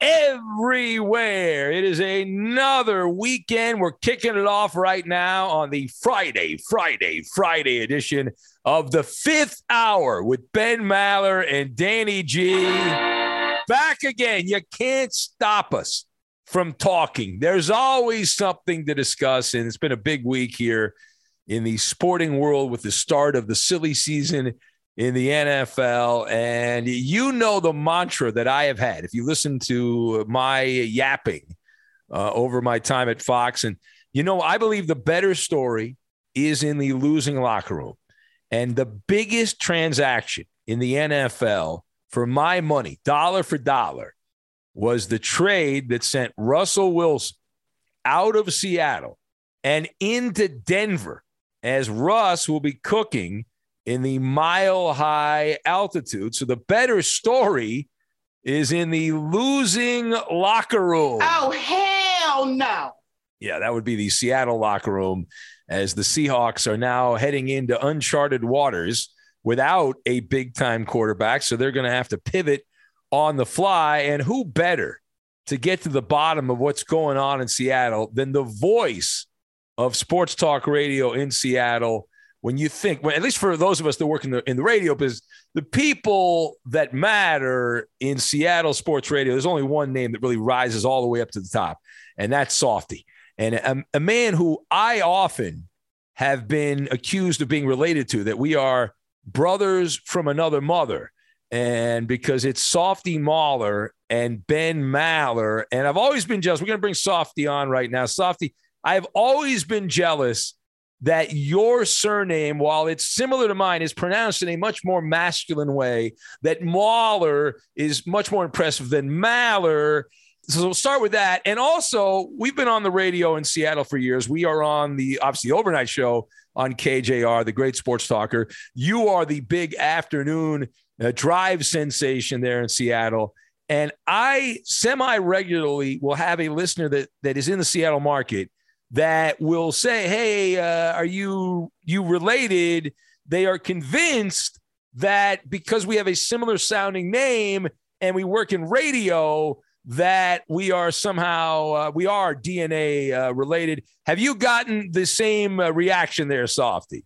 everywhere. It is another weekend. We're kicking it off right now on the Friday, Friday, Friday edition of the fifth hour with Ben Maller and Danny G. Back again. You can't stop us from talking. There's always something to discuss, and it's been a big week here in the sporting world with the start of the silly season in the NFL. And you know the mantra that I have had. If you listen to my yapping uh, over my time at Fox, and you know, I believe the better story is in the losing locker room. And the biggest transaction in the NFL for my money, dollar for dollar, was the trade that sent Russell Wilson out of Seattle and into Denver as Russ will be cooking in the mile high altitude. So the better story is in the losing locker room. Oh, hell no. Yeah, that would be the Seattle locker room as the Seahawks are now heading into uncharted waters without a big time quarterback. So they're going to have to pivot on the fly. And who better to get to the bottom of what's going on in Seattle than the voice of sports talk radio in Seattle? When you think, well, at least for those of us that work in the in the radio business, the people that matter in Seattle sports radio, there's only one name that really rises all the way up to the top, and that's Softy, and a, a man who I often have been accused of being related to, that we are brothers from another mother. And because it's Softy Mahler and Ben Maller, and I've always been jealous. We're going to bring Softy on right now. Softy, I've always been jealous that your surname, while it's similar to mine, is pronounced in a much more masculine way, that Mahler is much more impressive than Maller. So we'll start with that. And also, we've been on the radio in Seattle for years. We are on the obviously overnight show on KJR, the great sports talker. You are the big afternoon uh, drive sensation there in Seattle. And I semi regularly will have a listener that, that is in the Seattle market that will say, "Hey, uh, are you you related?" They are convinced that because we have a similar sounding name and we work in radio, that we are somehow uh, we are DNA uh, related. Have you gotten the same uh, reaction there, Softy?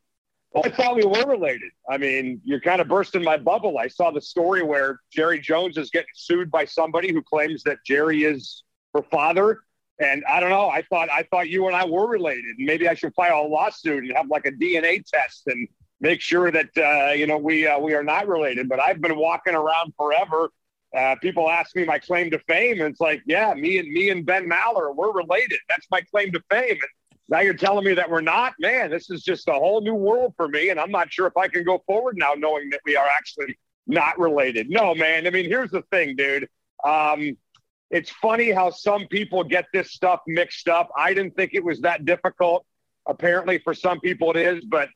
Well, I thought we were related. I mean, you're kind of bursting my bubble. I saw the story where Jerry Jones is getting sued by somebody who claims that Jerry is her father. And I don't know. I thought I thought you and I were related. Maybe I should file a lawsuit and have like a DNA test and make sure that uh, you know we uh, we are not related. But I've been walking around forever. Uh, people ask me my claim to fame, and it's like, yeah, me and me and Ben Maller, we're related. That's my claim to fame. And now you're telling me that we're not. Man, this is just a whole new world for me, and I'm not sure if I can go forward now knowing that we are actually not related. No, man. I mean, here's the thing, dude. Um, it's funny how some people get this stuff mixed up. I didn't think it was that difficult. Apparently, for some people, it is. But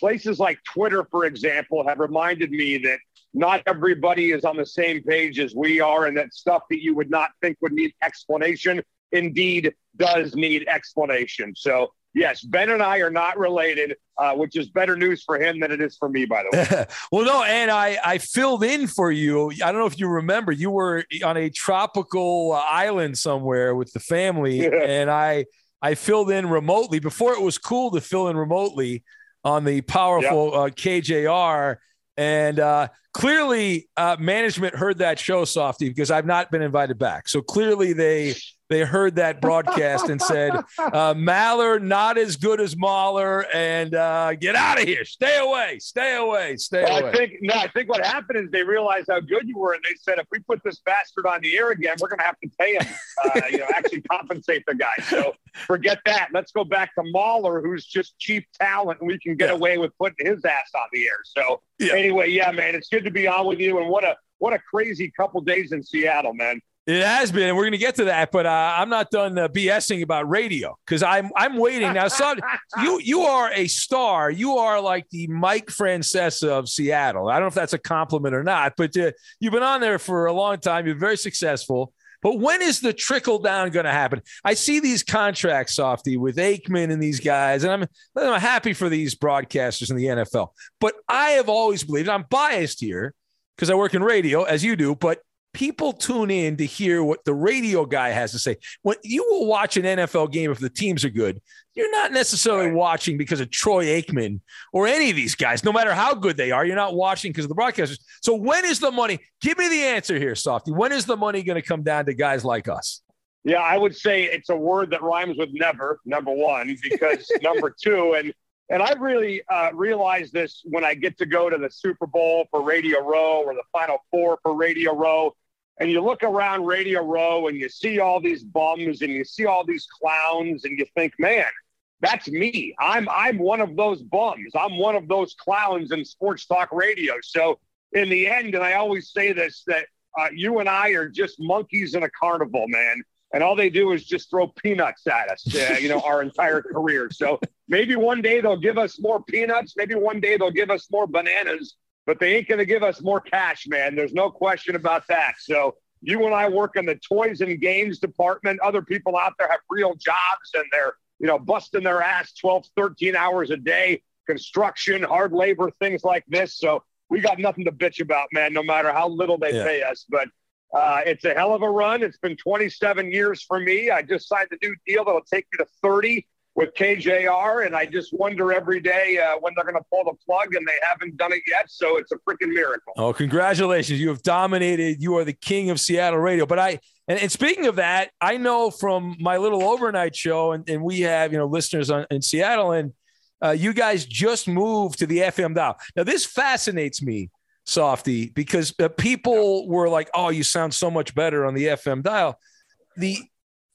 places like Twitter, for example, have reminded me that not everybody is on the same page as we are, and that stuff that you would not think would need explanation indeed does need explanation. So yes, Ben and I are not related, uh, which is better news for him than it is for me, by the way. well, no, and I, I filled in for you. I don't know if you remember, you were on a tropical island somewhere with the family, and I I filled in remotely before it was cool to fill in remotely on the powerful yep. uh, KJR. And uh, clearly, uh, management heard that show, Softy, because I've not been invited back. So clearly, they they heard that broadcast and said, uh, Maller not as good as Mahler, and uh, get out of here, stay away, stay away, stay well, away. I think no, I think what happened is they realized how good you were, and they said, if we put this bastard on the air again, we're going to have to pay him, uh, you know, actually compensate the guy. So forget that. Let's go back to Mahler, who's just cheap talent, and we can get yeah. away with putting his ass on the air. So yeah. anyway, yeah, man, it's good to be on with you, and what a what a crazy couple days in Seattle, man. It has been, and we're going to get to that. But uh, I'm not done uh, BSing about radio because I'm I'm waiting now. So you you are a star. You are like the Mike Francesa of Seattle. I don't know if that's a compliment or not, but uh, you've been on there for a long time. You're very successful. But when is the trickle down going to happen? I see these contracts, Softy, with Aikman and these guys, and I'm, I'm happy for these broadcasters in the NFL. But I have always believed, I'm biased here because I work in radio, as you do, but people tune in to hear what the radio guy has to say. When you will watch an NFL game if the teams are good, you're not necessarily right. watching because of Troy Aikman or any of these guys, no matter how good they are. You're not watching because of the broadcasters. So when is the money? Give me the answer here, Softy. When is the money going to come down to guys like us? Yeah, I would say it's a word that rhymes with never, number one, because number two, and and I really uh, realize this when I get to go to the Super Bowl for Radio Row or the Final Four for Radio Row. And you look around Radio Row and you see all these bums and you see all these clowns and you think, man, that's me. I'm I'm one of those bums. I'm one of those clowns in sports talk radio. So in the end, and I always say this, that uh, you and I are just monkeys in a carnival, man and all they do is just throw peanuts at us, uh, you know, our entire career. So maybe one day they'll give us more peanuts. Maybe one day they'll give us more bananas, but they ain't going to give us more cash, man. There's no question about that. So you and I work in the toys and games department. Other people out there have real jobs and they're, you know, busting their ass 12, 13 hours a day, construction, hard labor, things like this. So we got nothing to bitch about, man, no matter how little they yeah. pay us. But uh, it's a hell of a run. It's been 27 years for me. I just signed a new deal that'll take me to 30 with KJR, and I just wonder every day uh, when they're going to pull the plug, and they haven't done it yet. So it's a freaking miracle. Oh, congratulations! You have dominated. You are the king of Seattle radio. But I and, and speaking of that, I know from my little overnight show, and, and we have you know listeners on, in Seattle, and uh, you guys just moved to the FM dial. Now this fascinates me Softy, because uh, people were like, "Oh, you sound so much better on the FM dial." The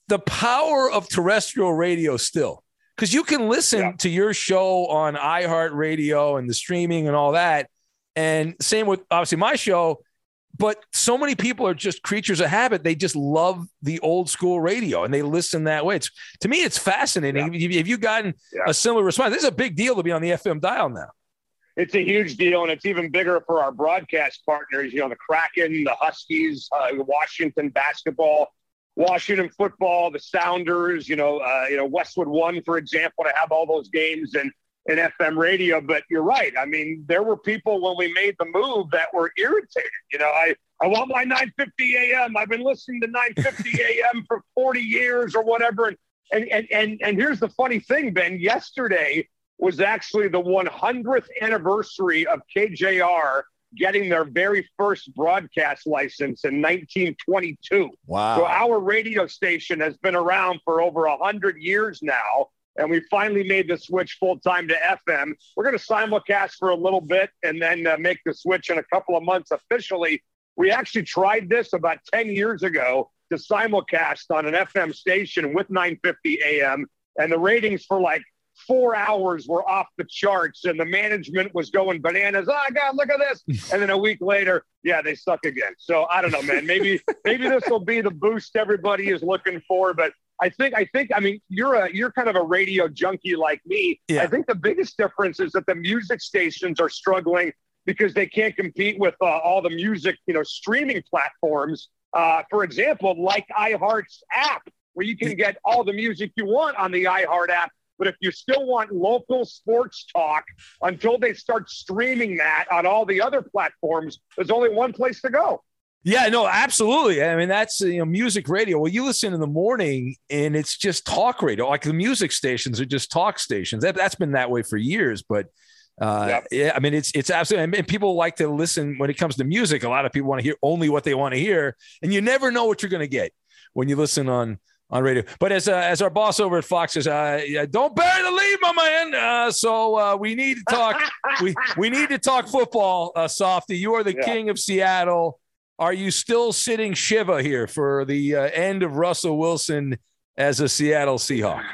the power of terrestrial radio still, because you can listen yeah. to your show on iHeartRadio and the streaming and all that, and same with obviously my show. But so many people are just creatures of habit. They just love the old school radio and they listen that way. It's to me, it's fascinating. Yeah. Have you gotten yeah. a similar response? This is a big deal to be on the FM dial now it's a huge deal, and it's even bigger for our broadcast partners. You know, the Kraken, the Huskies, uh, Washington basketball, Washington football, the Sounders. You know, uh, you know Westwood One, for example, to have all those games and in FM radio. But you're right. I mean, there were people when we made the move that were irritated. You know, I I want my 9:50 a.m. I've been listening to 9:50 a.m. for 40 years or whatever. And and and and, and here's the funny thing, Ben. Yesterday was actually the 100th anniversary of KJR getting their very first broadcast license in 1922. Wow. So our radio station has been around for over 100 years now. And we finally made the switch full time to FM. We're going to simulcast for a little bit and then uh, make the switch in a couple of months officially. We actually tried this about 10 years ago to simulcast on an FM station with 950 AM. And the ratings for like four hours were off the charts and the management was going bananas. Oh God, look at this. And then a week later, yeah, they suck again. So I don't know, man. Maybe maybe this will be the boost everybody is looking for. But I think I think I mean you're a you're kind of a radio junkie like me. Yeah. I think the biggest difference is that the music stations are struggling because they can't compete with uh, all the music, you know, streaming platforms. Uh, for example, like iHeart's app, where you can get all the music you want on the iHeart app but if you still want local sports talk until they start streaming that on all the other platforms, there's only one place to go. Yeah, no, absolutely. I mean, that's you know, music radio. Well, you listen in the morning, and it's just talk radio. Like the music stations are just talk stations. That that's been that way for years. But uh, yep. yeah, I mean, it's it's absolutely. And people like to listen when it comes to music. A lot of people want to hear only what they want to hear, and you never know what you're going to get when you listen on on radio. But as uh, as our boss over at Fox says, uh, don't bury the lead, my man. Uh, so uh, we need to talk. we we need to talk football, uh, Softy. You are the yeah. king of Seattle. Are you still sitting Shiva here for the uh, end of Russell Wilson as a Seattle Seahawk?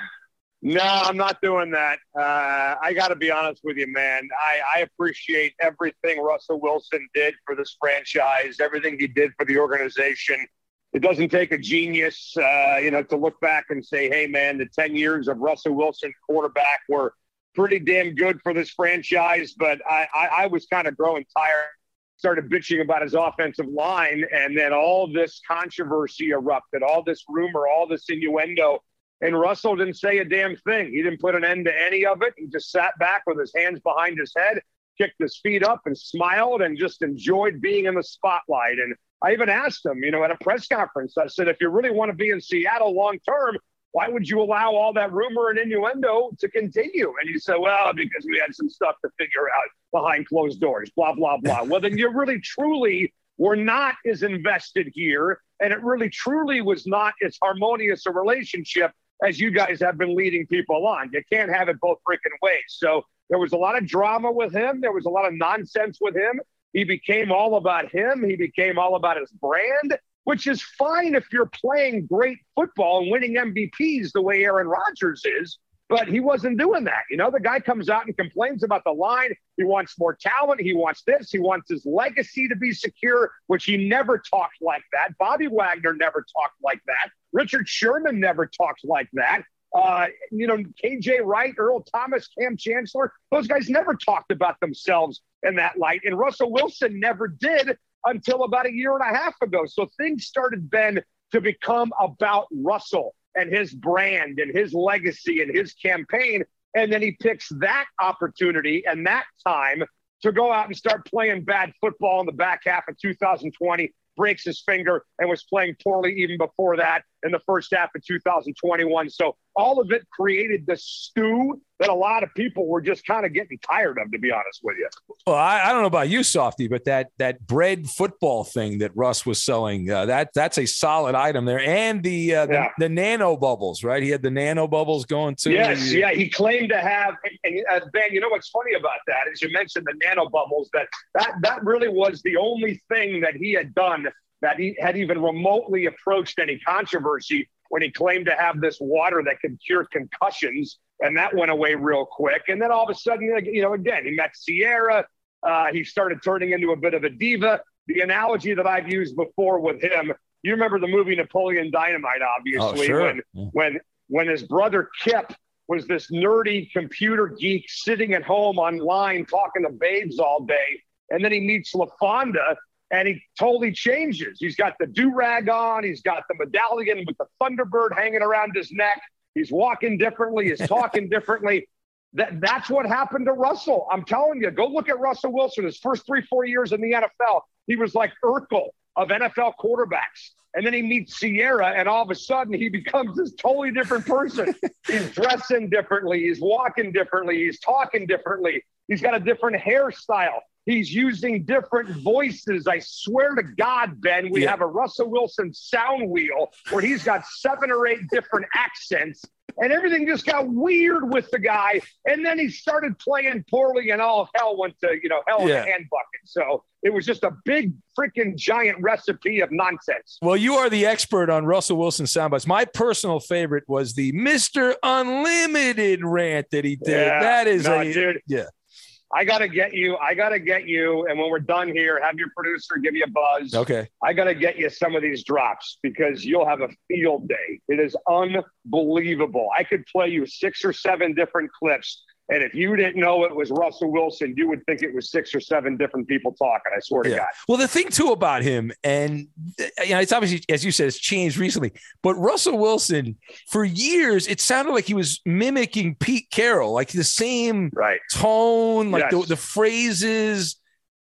No, I'm not doing that. Uh, I got to be honest with you, man. I, I appreciate everything Russell Wilson did for this franchise, everything he did for the organization it doesn't take a genius, uh, you know, to look back and say, hey, man, the 10 years of Russell Wilson quarterback were pretty damn good for this franchise. But I, I, I was kind of growing tired, started bitching about his offensive line. And then all this controversy erupted, all this rumor, all this innuendo. And Russell didn't say a damn thing. He didn't put an end to any of it. He just sat back with his hands behind his head, kicked his feet up, and smiled and just enjoyed being in the spotlight. And I even asked him, you know, at a press conference, I said, if you really want to be in Seattle long term, why would you allow all that rumor and innuendo to continue? And he said, well, because we had some stuff to figure out behind closed doors, blah, blah, blah. well, then you really, truly were not as invested here. And it really, truly was not as harmonious a relationship as you guys have been leading people on. You can't have it both freaking ways. So there was a lot of drama with him. There was a lot of nonsense with him. He became all about him. He became all about his brand, which is fine if you're playing great football and winning MVPs the way Aaron Rodgers is. But he wasn't doing that. You know, the guy comes out and complains about the line. He wants more talent. He wants this. He wants his legacy to be secure, which he never talked like that. Bobby Wagner never talked like that. Richard Sherman never talked like that. Uh, you know, KJ Wright, Earl Thomas, Kam Chancellor, those guys never talked about themselves in that light. And Russell Wilson never did until about a year and a half ago. So things started, Ben, to become about Russell and his brand and his legacy and his campaign. And then he picks that opportunity and that time to go out and start playing bad football in the back half of 2020 breaks his finger and was playing poorly even before that in the first half of 2021. So all of it created the stew that a lot of people were just kind of getting tired of, to be honest with you. Well, I, I don't know about you, Softy, but that that bread football thing that Russ was selling, uh, that that's a solid item there, and the, uh, the, yeah. the nano bubbles, right? He had the nano bubbles going too. Yes, yeah, he claimed to have. And, uh, ben, you know what's funny about that is you mentioned the nano bubbles. That that that really was the only thing that he had done that he had even remotely approached any controversy when he claimed to have this water that could cure concussions. And that went away real quick. And then all of a sudden, you know, again, he met Ciara. Uh, he started turning into a bit of a diva. The analogy that I've used before with him, you remember the movie Napoleon Dynamite, obviously, oh, sure. when, yeah. when, when his brother Kip was this nerdy computer geek sitting at home online talking to babes all day. And then he meets LaFawnduh and he totally changes. He's got the do rag on, he's got the medallion with the Thunderbird hanging around his neck. He's walking differently, he's talking differently. That, that's what happened to Russell. I'm telling you, go look at Russell Wilson. His first three, four years in the NFL, he was like Urkel of NFL quarterbacks. And then he meets Ciara, and all of a sudden he becomes this totally different person. he's dressing differently, he's walking differently, he's talking differently, he's got a different hairstyle. He's using different voices. I swear to God, Ben, we yeah. have a Russell Wilson sound wheel where he's got seven or eight different accents, and everything just got weird with the guy. And then he started playing poorly, and all hell went to you know hell yeah. in a hand bucket. So it was just a big freaking giant recipe of nonsense. Well, you are the expert on Russell Wilson soundbites. My personal favorite was the Mister Unlimited rant that he did. Yeah, that is no, a dude. Yeah. I gotta get you. I gotta get you. And when we're done here, have your producer give you a buzz. Okay. I gotta get you some of these drops because you'll have a field day. It is unbelievable. I could play you six or seven different clips and if you didn't know it was Russell Wilson, you would think it was six or seven different people talking. I swear to God. Well, the thing too about him, and uh, you know, it's obviously, as you said, it's changed recently. But Russell Wilson, for years, it sounded like he was mimicking Pete Carroll, like the same right. tone, like yes. the, the phrases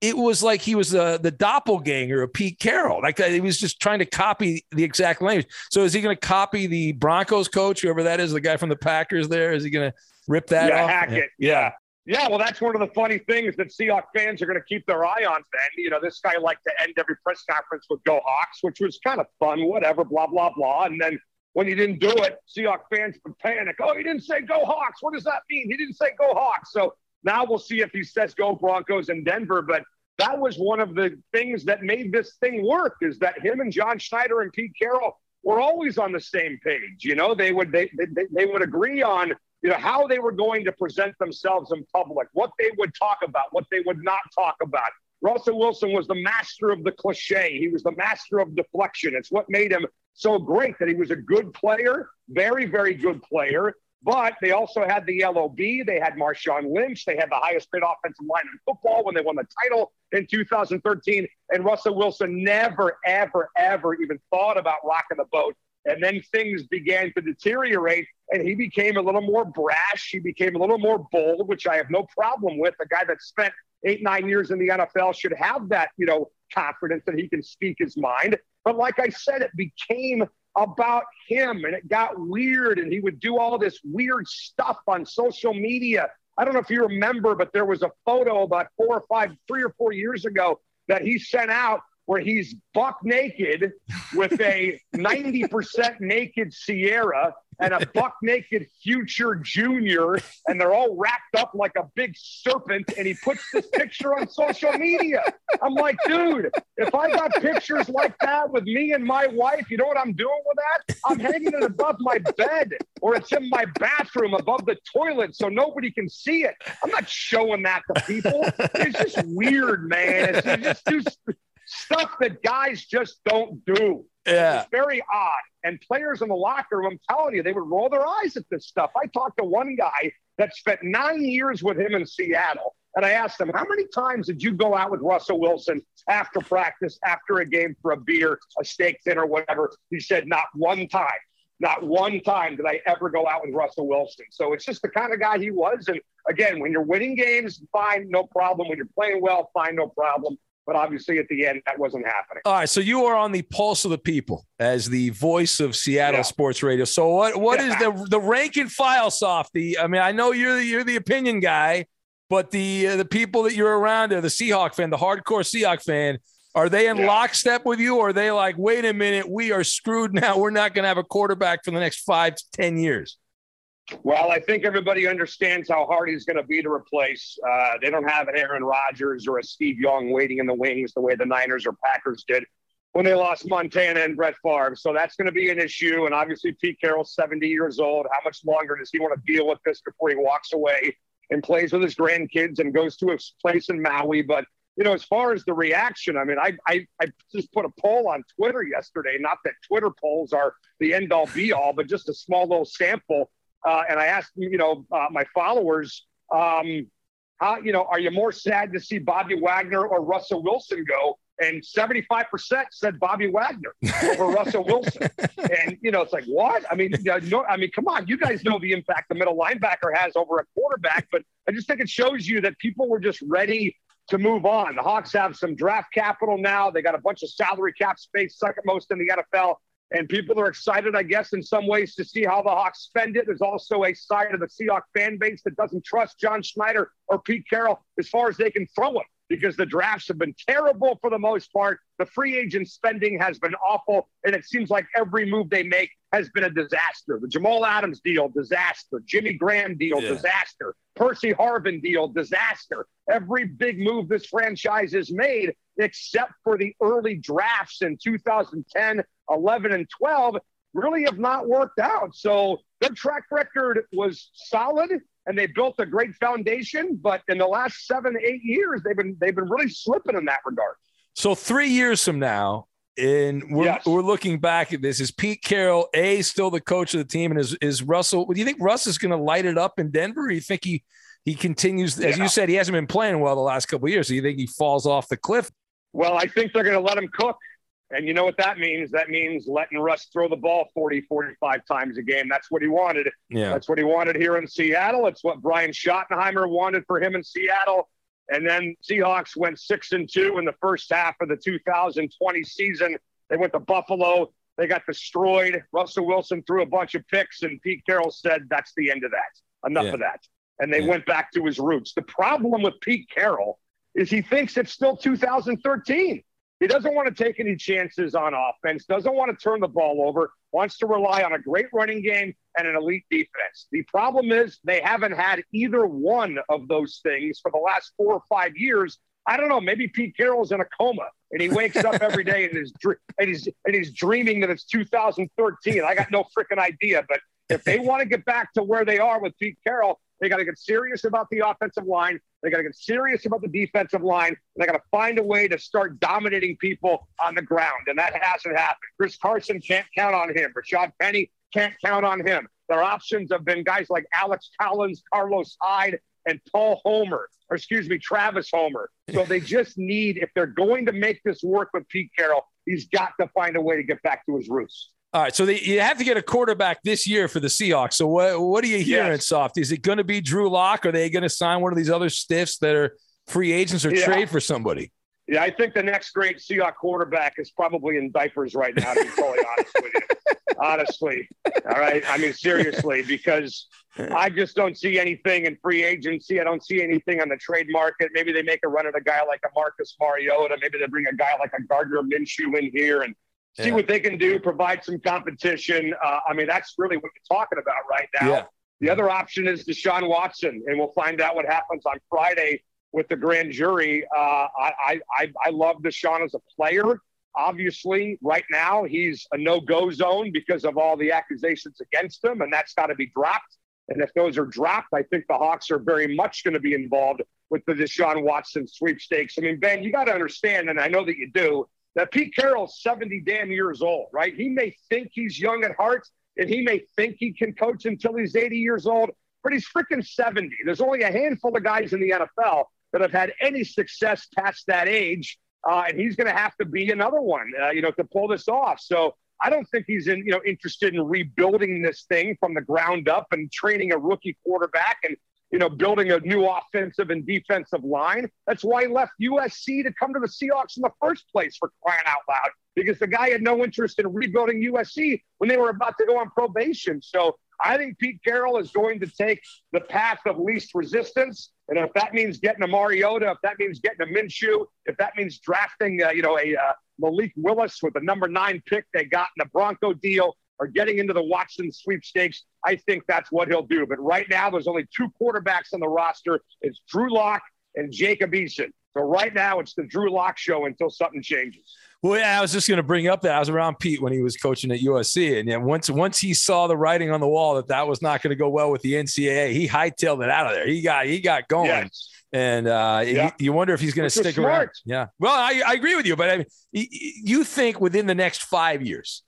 it was like he was the the doppelganger of Pete Carroll. Like uh, he was just trying to copy the exact language. So is he going to copy the Broncos coach, whoever that is, the guy from the Packers? There is he going to rip that yeah, off? Hack it. Yeah. Yeah, well, that's one of the funny things that Seahawks fans are going to keep their eye on. Then, you know, this guy liked to end every press conference with "Go Hawks," which was kind of fun. Whatever, blah blah blah. And then when he didn't do it, Seahawks fans would panic. Oh, he didn't say "Go Hawks." What does that mean? He didn't say "Go Hawks." So now we'll see if he says "Go Broncos" in Denver. But that was one of the things that made this thing work. Is that him and John Schneider and Pete Carroll were always on the same page. You know, they would they they, they would agree on you know, how they were going to present themselves in public, what they would talk about, what they would not talk about, Russell Wilson was the master of the cliche. He was the master of deflection. It's what made him so great that he was a good player, very, very good player. But they also had the LOB. They had Marshawn Lynch. They had the highest paid offensive line in football when they won the title in 2013. And Russell Wilson never, ever, ever even thought about rocking the boat. And then things began to deteriorate, and he became a little more brash. He became a little more bold, which I have no problem with. A guy that spent eight, nine years in the NFL should have that, you know, confidence that he can speak his mind. But like I said, it became about him and it got weird and he would do all this weird stuff on social media. I don't know if you remember, but there was a photo about four or five, three or four years ago that he sent out where he's buck naked with a 90% naked Ciara and a buck naked future junior, and they're all wrapped up like a big serpent. And he puts this picture on social media. I'm like, dude, if I got pictures like that with me and my wife, you know what I'm doing with that? I'm hanging it above my bed or it's in my bathroom above the toilet so nobody can see it. I'm not showing that to people. It's just weird, man. It's, it's just too stuff that guys just don't do. Yeah. It's very odd. And players in the locker room, I'm telling you, they would roll their eyes at this stuff. I talked to one guy that spent nine years with him in Seattle. And I asked him, how many times did you go out with Russell Wilson after practice, after a game for a beer, a steak dinner, whatever? He said, not one time. Not one time did I ever go out with Russell Wilson. So it's just the kind of guy he was. And again, when you're winning games, fine, no problem. When you're playing well, fine, no problem. But obviously, at the end, that wasn't happening. All right, so you are on the pulse of the people as the voice of Seattle Yeah. sports radio. So what what is Yeah. the the rank and file, softy? I mean, I know you're the, you're the opinion guy, but the uh, the people that you're around are the Seahawk fan, the hardcore Seahawk fan. Are they in Yeah. lockstep with you, or are they like, wait a minute, we are screwed now. We're not going to have a quarterback for the next five to ten years. Well, I think everybody understands how hard he's going to be to replace. Uh, they don't have an Aaron Rodgers or a Steve Young waiting in the wings the way the Niners or Packers did when they lost Montana and Brett Favre. So that's going to be an issue. And obviously, Pete Carroll's 70 years old. How much longer does he want to deal with this before he walks away and plays with his grandkids and goes to a place in Maui? But you know, as far as the reaction, I mean, I, I, I just put a poll on Twitter yesterday. Not that Twitter polls are the end all be all, but just a small little sample. Uh, and I asked, you know, uh, my followers, um, how, you know, are you more sad to see Bobby Wagner or Russell Wilson go? And 75% said Bobby Wagner over Russell Wilson. And, you know, it's like, what? I mean, you know, no, I mean, come on. You guys know the impact the middle linebacker has over a quarterback, but I just think it shows you that people were just ready to move on. The Hawks have some draft capital now. They got a bunch of salary cap space, second most in the NFL. And people are excited, I guess, in some ways to see how the Hawks spend it. There's also a side of the Seahawks fan base that doesn't trust John Schneider or Pete Carroll as far as they can throw him because the drafts have been terrible for the most part. The free agent spending has been awful. And it seems like every move they make has been a disaster. The Jamal Adams deal, disaster. Jimmy Graham deal, Yeah. disaster. Percy Harvin deal, disaster. Every big move this franchise has made, except for the early drafts in 2010, 11, and 12, really have not worked out. So their track record was solid and they built a great foundation. But in the last seven, eight years, they've been they've been really slipping in that regard. So three years from now, and we're, Yes. we're looking back at this. Is Pete Carroll a still the coach of the team, and is is Russell? Do you think Russ is going to light it up in Denver? Or you think he he continues? As Yeah. you said, he hasn't been playing well the last couple of years. So you think he falls off the cliff? Well, I think they're going to let him cook. And you know what that means? That means letting Russ throw the ball 40, 45 times a game. That's what he wanted. Yeah. That's what he wanted here in Seattle. It's what Brian Schottenheimer wanted for him in Seattle. And then Seahawks went six and two in the first half of the 2020 season. They went to Buffalo. They got destroyed. Russell Wilson threw a bunch of picks, and Pete Carroll said, That's the end of that. Enough Yeah. of that. And they Yeah. went back to his roots. The problem with Pete Carroll is he thinks it's still 2013. He doesn't want to take any chances on offense, doesn't want to turn the ball over, wants to rely on a great running game and an elite defense. The problem is they haven't had either one of those things for the last four or five years. I don't know. Maybe Pete Carroll's in a coma and he wakes up every day and is and he's and he's dreaming that it's 2013. I got no freaking idea. But if they want to get back to where they are with Pete Carroll, They got to get serious about the offensive line. They got to get serious about the defensive line. And they got to find a way to start dominating people on the ground. And that hasn't happened. Chris Carson can't count on him. Rashad Penny can't count on him. Their options have been guys like Alex Collins, Carlos Hyde, and Paul Homer, or excuse me, Travis Homer. So they just need, if they're going to make this work with Pete Carroll, he's got to find a way to get back to his roots. All right, so they, you have to get a quarterback this year for the Seahawks. So what what are you hearing, yes. Soft? Is it going to be Drew Lock? Are they going to sign one of these other stiffs that are free agents or yeah. trade for somebody? Yeah, I think the next great Seahawks quarterback is probably in diapers right now. To be totally honest with you, honestly, all right. I mean, seriously, because I just don't see anything in free agency. I don't see anything on the trade market. Maybe they make a run at a guy like a Marcus Mariota. Maybe they bring a guy like a Gardner Minshew in here and see yeah. what they can do, provide some competition. Uh, I mean, that's really what you're talking about right now. Yeah. The other option is Deshaun Watson, and we'll find out what happens on Friday with the grand jury. Uh, I, I, I love Deshaun as a player. Obviously, right now he's a no-go zone because of all the accusations against him, and that's got to be dropped. And if those are dropped, I think the Hawks are very much going to be involved with the Deshaun Watson sweepstakes. I mean, Ben, you got to understand, and I know that you do, that Pete Carroll's 70 damn years old, right? He may think he's young at heart and he may think he can coach until he's 80 years old, but he's freaking 70. There's only a handful of guys in the NFL that have had any success past that age. Uh, and he's going to have to be another one, uh, you know, to pull this off. So I don't think he's in, you know, interested in rebuilding this thing from the ground up and training a rookie quarterback and you know, building a new offensive and defensive line. That's why he left USC to come to the Seahawks in the first place for crying out loud, because the guy had no interest in rebuilding USC when they were about to go on probation. So I think Pete Carroll is going to take the path of least resistance. And if that means getting a Mariota, if that means getting a Minshew, if that means drafting, uh, you know, a uh, Malik Willis with the number nine pick they got in the Bronco deal, or getting into the Watson sweepstakes, I think that's what he'll do. But right now, there's only two quarterbacks on the roster. It's Drew Lock and Jacob Eason. So right now, it's the Drew Lock show until something changes. Well, yeah, I was just going to bring up that I was around Pete when he was coaching at USC, and yeah, once once he saw the writing on the wall that that was not going to go well with the NCAA, he hightailed it out of there. He got he got going, yes. and uh, yeah. he, you wonder if he's going to stick around. Yeah, well, I, I agree with you, but I mean, you think within the next five years,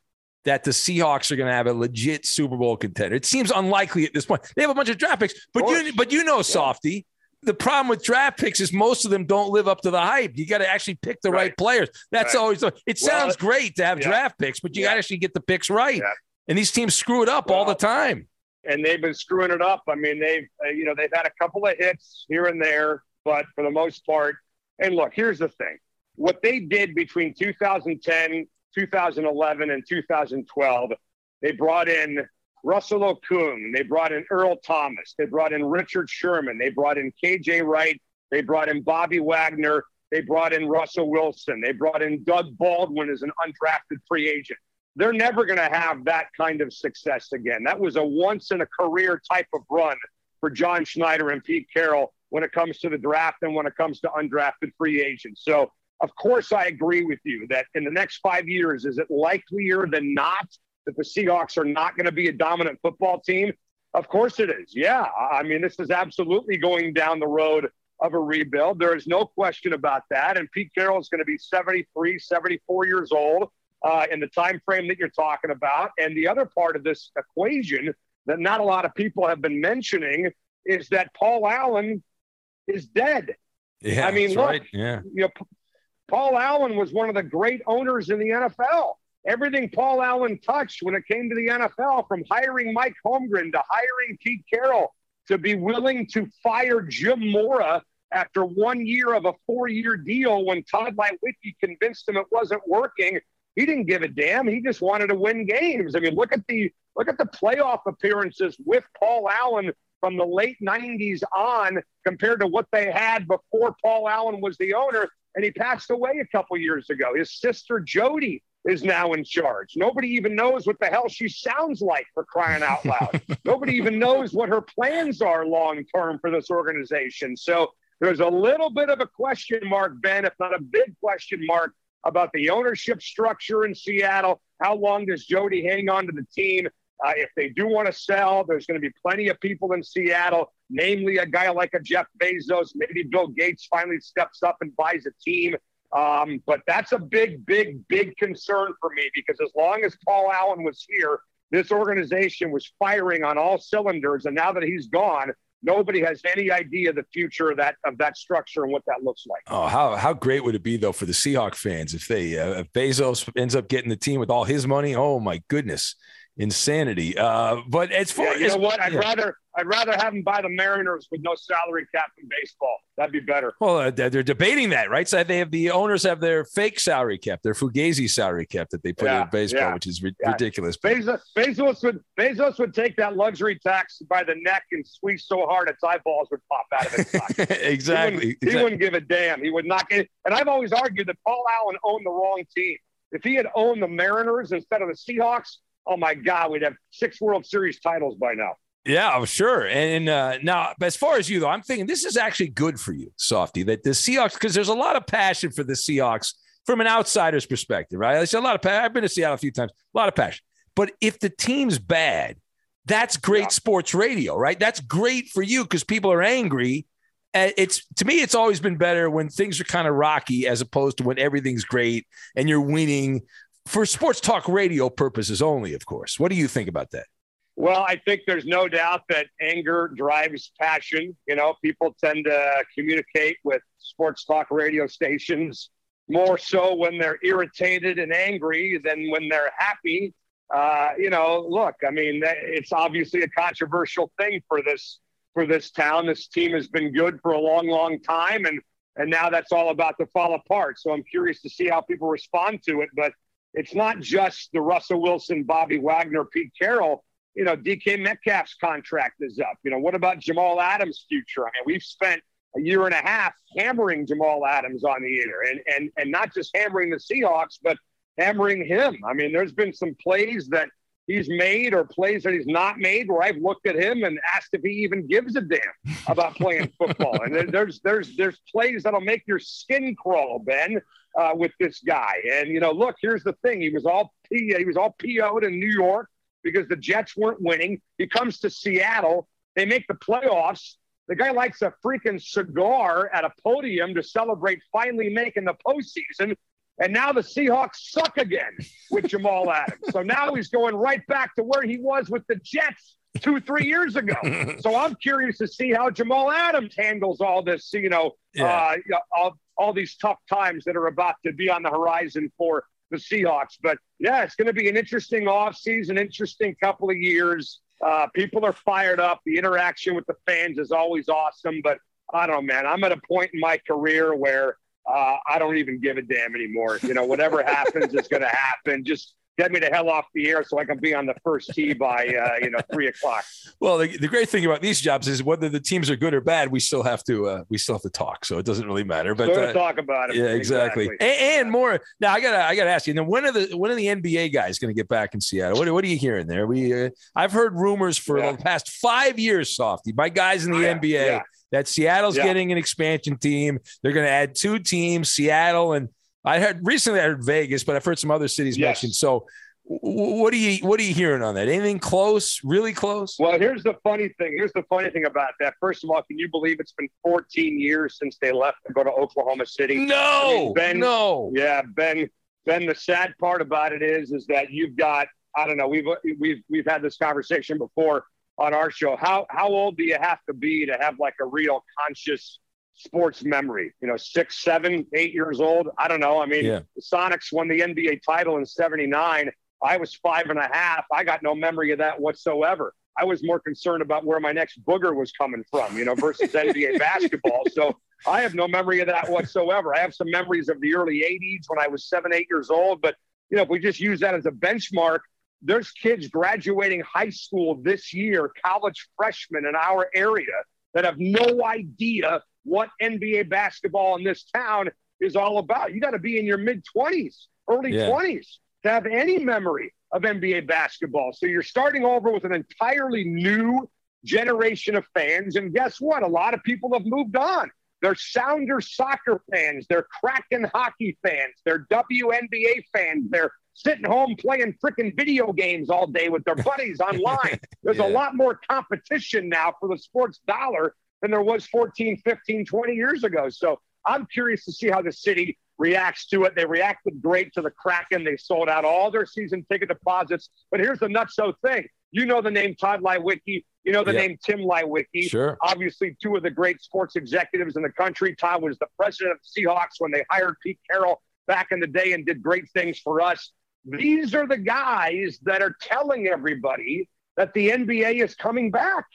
that the Seahawks are going to have a legit Super Bowl contender. It seems unlikely at this point. They have a bunch of draft picks, but you but you know, yeah. Softy. The problem with draft picks is most of them don't live up to the hype. You got to actually pick the right, right players. That's right. always. It sounds well, great to have yeah. draft picks, but you yeah. got to actually get the picks right. And these teams screw it up well, all the time. And they've been screwing it up. I mean, they've uh, you know they've had a couple of hits here and there, but for the most part. And look, here's the thing: what they did between 2010 2011 and 2012, they brought in Russell Okung, they brought in Earl Thomas, they brought in Richard Sherman, they brought in KJ Wright, they brought in Bobby Wagner, they brought in Russell Wilson, they brought in Doug Baldwin as an undrafted free agent. They're never going to have that kind of success again. That was a once in a career type of run for John Schneider and Pete Carroll when it comes to the draft and when it comes to undrafted free agents. So of course, I agree with you that in the next five years, is it likelier than not that the Seahawks are not going to be a dominant football team? Of course it is. Yeah. I mean, this is absolutely going down the road of a rebuild. There is no question about that. And Pete Carroll is going to be 73, 74 years old uh, in the time frame that you're talking about. And the other part of this equation that not a lot of people have been mentioning is that Paul Allen is dead. Yeah, I mean, look, right. yeah. you know, Paul Allen was one of the great owners in the NFL. Everything Paul Allen touched when it came to the NFL, from hiring Mike Holmgren to hiring Pete Carroll to be willing to fire Jim Mora after one year of a four year deal when Tod Leiweke convinced him it wasn't working. He didn't give a damn. He just wanted to win games. I mean, look at the look at the playoff appearances with Paul Allen from the late 90s on compared to what they had before Paul Allen was the owner and he passed away a couple years ago. His sister Jody is now in charge. Nobody even knows what the hell she sounds like for crying out loud. Nobody even knows what her plans are long term for this organization. So there's a little bit of a question mark, Ben, if not a big question mark, about the ownership structure in Seattle. How long does Jody hang on to the team? Uh, if they do want to sell, there's going to be plenty of people in Seattle, namely a guy like a Jeff Bezos. Maybe Bill Gates finally steps up and buys a team. Um, but that's a big, big, big concern for me because as long as Paul Allen was here, this organization was firing on all cylinders. And now that he's gone, nobody has any idea the future of that of that structure and what that looks like. Oh, how how great would it be though for the Seahawk fans if they uh, if Bezos ends up getting the team with all his money? Oh my goodness, insanity. Uh, but as far yeah, as you know what, I'd yeah. rather I'd rather have him buy the Mariners with no salary cap in baseball. That'd be better. Well, uh, they're debating that, right? So they have the owners have their fake salary cap, their Fugazi salary cap that they put yeah, in baseball, which is ri- ridiculous. Bezos, Bezos would Bezos would take that luxury tax by the neck and squeeze so hard its eyeballs would pop out of his exactly. He wouldn't, exactly. he wouldn't give a damn. He would not get. And I've always argued that Paul Allen owned the wrong team. If he had owned the Mariners instead of the Seahawks, oh my God, we'd have six World Series titles by now. Yeah, I'm sure. And uh, now, as far as you though, I'm thinking this is actually good for you, Softy. That the Seahawks, because there's a lot of passion for the Seahawks from an outsider's perspective, right? There's a lot of passion. I've been to Seattle a few times, a lot of passion. But if the team's bad, that's great yeah. sports radio, right? That's great for you because people are angry. And it's to me, it's always been better when things are kind of rocky as opposed to when everything's great and you're winning for sports talk radio purposes only, of course. What do you think about that? Well, I think there's no doubt that anger drives passion. You know, people tend to communicate with sports talk radio stations more so when they're irritated and angry than when they're happy. Uh, you know, look, I mean, it's obviously a controversial thing for this for this town. This team has been good for a long, long time, and and now that's all about to fall apart. So I'm curious to see how people respond to it. But it's not just the Russell Wilson, Bobby Wagner, Pete Carroll you know, DK Metcalf's contract is up. You know, what about Jamal Adams' future? I mean, we've spent a year and a half hammering Jamal Adams on the air and, and, and not just hammering the Seahawks, but hammering him. I mean, there's been some plays that he's made or plays that he's not made where I've looked at him and asked if he even gives a damn about playing football. And there's, there's, there's plays that'll make your skin crawl, Ben, uh, with this guy. And, you know, look, here's the thing. He was all, P, he was all PO'd in New York because the Jets weren't winning. He comes to Seattle. They make the playoffs. The guy likes a freaking cigar at a podium to celebrate finally making the postseason. And now the Seahawks suck again with Jamal Adams. So now he's going right back to where he was with the Jets two, three years ago. so I'm curious to see how Jamal Adams handles all this, you know, yeah. uh, all, all these tough times that are about to be on the horizon for the Seahawks. But yeah, it's going to be an interesting offseason, interesting couple of years. Uh, people are fired up. The interaction with the fans is always awesome. But I don't know, man. I'm at a point in my career where uh, I don't even give a damn anymore. You know, whatever happens is going to happen. Just get me the hell off the air so I can be on the first tee by uh, you know three o'clock. Well, the, the, great thing about these jobs is whether the teams are good or bad, we still have to uh, we still have to talk. So it doesn't really matter. But uh, talk about it. Yeah, exactly. exactly. And, and, more. Now I gotta I gotta ask you. Now when are the when are the NBA guys going to get back in Seattle? What, what are you hearing there? We uh, I've heard rumors for yeah. the past five years, Softy, my guys in the yeah, NBA. Yeah. That Seattle's getting an expansion team. They're going to add two teams, Seattle and I heard recently I heard Vegas, but I've heard some other cities yes. mentioned. So what are you what are you hearing on that? Anything close? Really close? Well, here's the funny thing. Here's the funny thing about that. First of all, can you believe it's been 14 years since they left to go to Oklahoma City? No, I mean, ben, no. Yeah, Ben. Ben. The sad part about it is, is that you've got. I don't know. We've we've we've had this conversation before on our show. How how old do you have to be to have like a real conscious sports memory? You know, six, seven, eight years old. I don't know. I mean, yeah. the Sonics won the NBA title in '79 I was five and a half. I got no memory of that whatsoever. I was more concerned about where my next booger was coming from, you know, versus NBA basketball. So I have no memory of that whatsoever. I have some memories of the early 80s when I was seven, eight years old. But, you know, if we just use that as a benchmark, there's kids graduating high school this year, college freshmen in our area that have no idea what NBA basketball in this town is all about. You got to be in your mid 20s, early yeah. 20s to have any memory of NBA basketball. So you're starting over with an entirely new generation of fans. And guess what? A lot of people have moved on. They're Sounders soccer fans. They're Kraken hockey fans. They're WNBA fans. They're sitting home playing freaking video games all day with their buddies online. There's Yeah. a lot more competition now for the sports dollar than there was 14, 15, 20 years ago. So I'm curious to see how the city reacts to it. They reacted great to the Kraken. They sold out all their season ticket deposits. But here's the nutso thing. You know the name Tod Leiweke. You know the Yeah. name Tim Leiweke. Sure. Obviously, two of the great sports executives in the country. Tod was the president of the Seahawks when they hired Pete Carroll back in the day and did great things for us. These are the guys that are telling everybody that the NBA is coming back.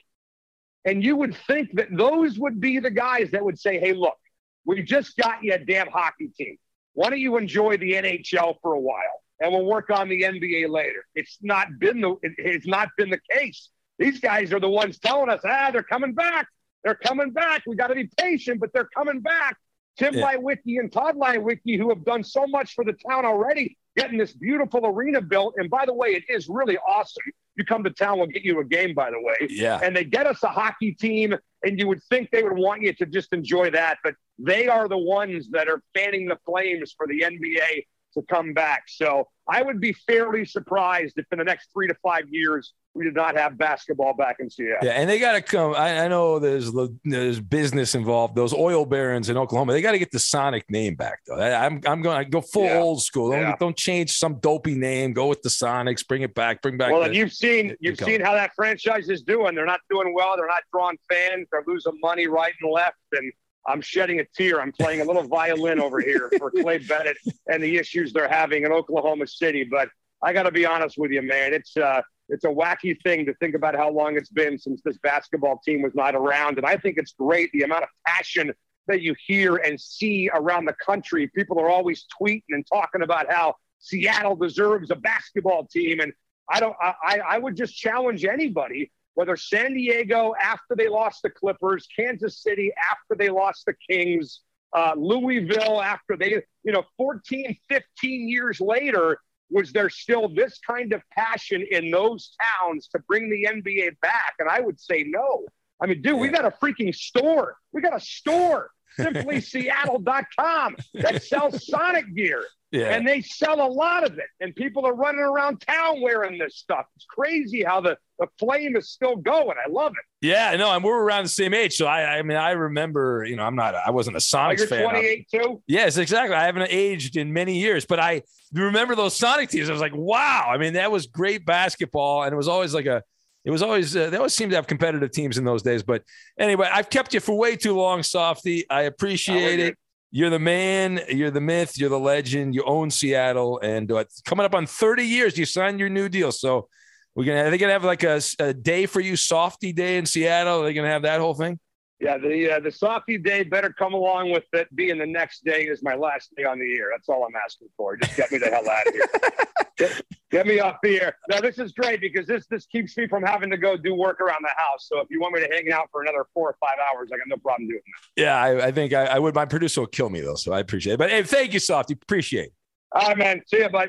And you would think that those would be the guys that would say, hey, look, we just got you a damn hockey team. Why don't you enjoy the NHL for a while and we'll work on the NBA later? It's not been the it, it's not been the case. These guys are the ones telling us, ah, they're coming back. They're coming back. We got to be patient, but they're coming back. Tim Yeah. Leiweke and Tod Leiweke, who have done so much for the town already, getting this beautiful arena built. And by the way, it is really awesome. You come to town, we'll get you a game, by the way Yeah. and they get us a hockey team, and you would think they would want you to just enjoy that, but they are the ones that are fanning the flames for the NBA to come back. So I would be fairly surprised if in the next three to five years we did not have basketball back in Seattle. Yeah, and they got to come. I, I know there's there's business involved. Those oil barons in Oklahoma, they got to get the Sonic name back though. I, I'm I'm going to go full Yeah. old school. Don't, Yeah. don't change some dopey name. Go with the Sonics. Bring it back. Bring back. Well, the- and you've seen you've seen how that franchise is doing. They're not doing well. They're not drawing fans. They're losing money right and left. And I'm shedding a tear. I'm playing a little violin over here for Clay Bennett and the issues they're having in Oklahoma City. But I got to be honest with you, man. It's uh, it's a wacky thing to think about how long it's been since this basketball team was not around. And I think it's great the amount of passion that you hear and see around the country. People are always tweeting and talking about how Seattle deserves a basketball team. And I don't. I, I would just challenge anybody, whether San Diego after they lost the Clippers, Kansas City after they lost the Kings, uh, Louisville after they, you know, 14, 15 years later, was there still this kind of passion in those towns to bring the NBA back? And I would say no. I mean, dude, we got a freaking store. We got a store, simplyseattle.com, that sells Sonic gear yeah. and they sell a lot of it and people are running around town wearing this stuff it's crazy how the, the flame is still going i love it yeah, no, and we're around the same age, so I, I mean, I remember, you know, I'm not, I wasn't a oh, Sonics you're fan. 28 too Yes, exactly. I haven't aged in many years, but I remember those Sonic teams. I was like, wow. I mean, that was great basketball, and it was always like a. It was always uh, they always seemed to have competitive teams in those days. But anyway, I've kept you for way too long, Softy. I appreciate good. it. You're the man. You're the myth. You're the legend. You own Seattle, and uh, coming up on 30 years, you signed your new deal. So we're gonna. Are they gonna have like a, a day for you, Softy Day in Seattle? Are they gonna have that whole thing? Yeah the uh, the softy day better come along with it. Being the next day is my last day on the air. That's all i'm asking for. Just get me the hell out of here. Get, get me off the air. Now this is great because this this keeps me from having to go do work around the house. So if you want me to hang out for another four or five hours i got no problem doing that. Yeah, I, I think I, I would. My producer will kill me though, so I appreciate it. But hey, thank you, Softy. Appreciate it. all right man. See you bye